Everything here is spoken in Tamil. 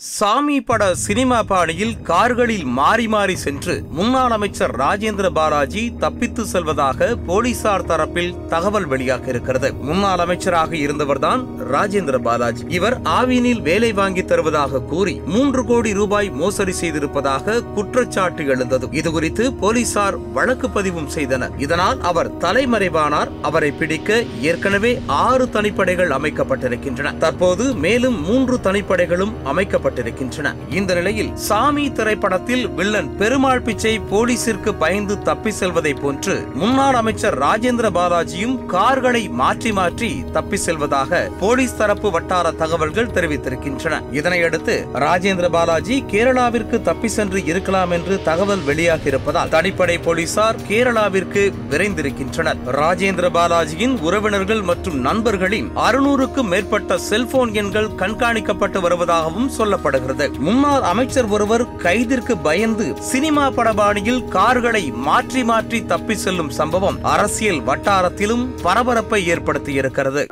சாமி பட சினிமா பாணியில் கார்களில் மாறி மாறி சென்று முன்னாள் அமைச்சர் ராஜேந்திர பாலாஜி தப்பித்து செல்வதாக போலீசார் தரப்பில் தகவல் வெளியாக இருக்கிறது. முன்னாள் அமைச்சராக இருந்தவர்தான் ராஜேந்திர பாலாஜி. இவர் ஆவினில் வேலை வாங்கி தருவதாக கூறி மூன்று கோடி ரூபாய் மோசடி செய்திருப்பதாக குற்றச்சாட்டு எழுந்தது. இதுகுறித்து போலீசார் வழக்கு பதிவும் செய்தனர். இதனால் அவர் தலைமறைவானார். அவரை பிடிக்க ஏற்கனவே ஆறு தனிப்படைகள் அமைக்கப்பட்டிருக்கின்றன. தற்போது மேலும் மூன்று தனிப்படைகளும் அமைக்கப்பட்ட அமைக்கப்பட்டிருக்கின்றன இந்த நிலையில் சாமி திரைப்படத்தில் வில்லன் பெருமாள் பிச்சை போலீசிற்கு பயந்து தப்பி செல்வதை போன்று முன்னாள் அமைச்சர் ராஜேந்திர பாலாஜியும் கார்களை மாற்றி மாற்றி தப்பி செல்வதாக போலீஸ் தரப்பு வட்டார தகவல்கள் தெரிவித்திருக்கின்றன. இதனையடுத்து ராஜேந்திர பாலாஜி கேரளாவிற்கு தப்பி சென்று இருக்கலாம் என்று தகவல் வெளியாகி இருப்பதால் தனிப்படை போலீசார் கேரளாவிற்கு விரைந்திருக்கின்றனர். ராஜேந்திர பாலாஜியின் உறவினர்கள் மற்றும் நண்பர்களின் அறுநூறுக்கும் மேற்பட்ட செல்போன் எண்கள் கண்காணிக்கப்பட்டு வருவதாகவும் சொல்ல சொல்லப்படுகிறது முன்னாள் அமைச்சர் ஒருவர் கைதிற்கு பயந்து சினிமா படபாணியில் கார்களை மாற்றி மாற்றி தப்பி செல்லும் சம்பவம் அரசியல் வட்டாரத்திலும் பரபரப்பை ஏற்படுத்தியிருக்கிறது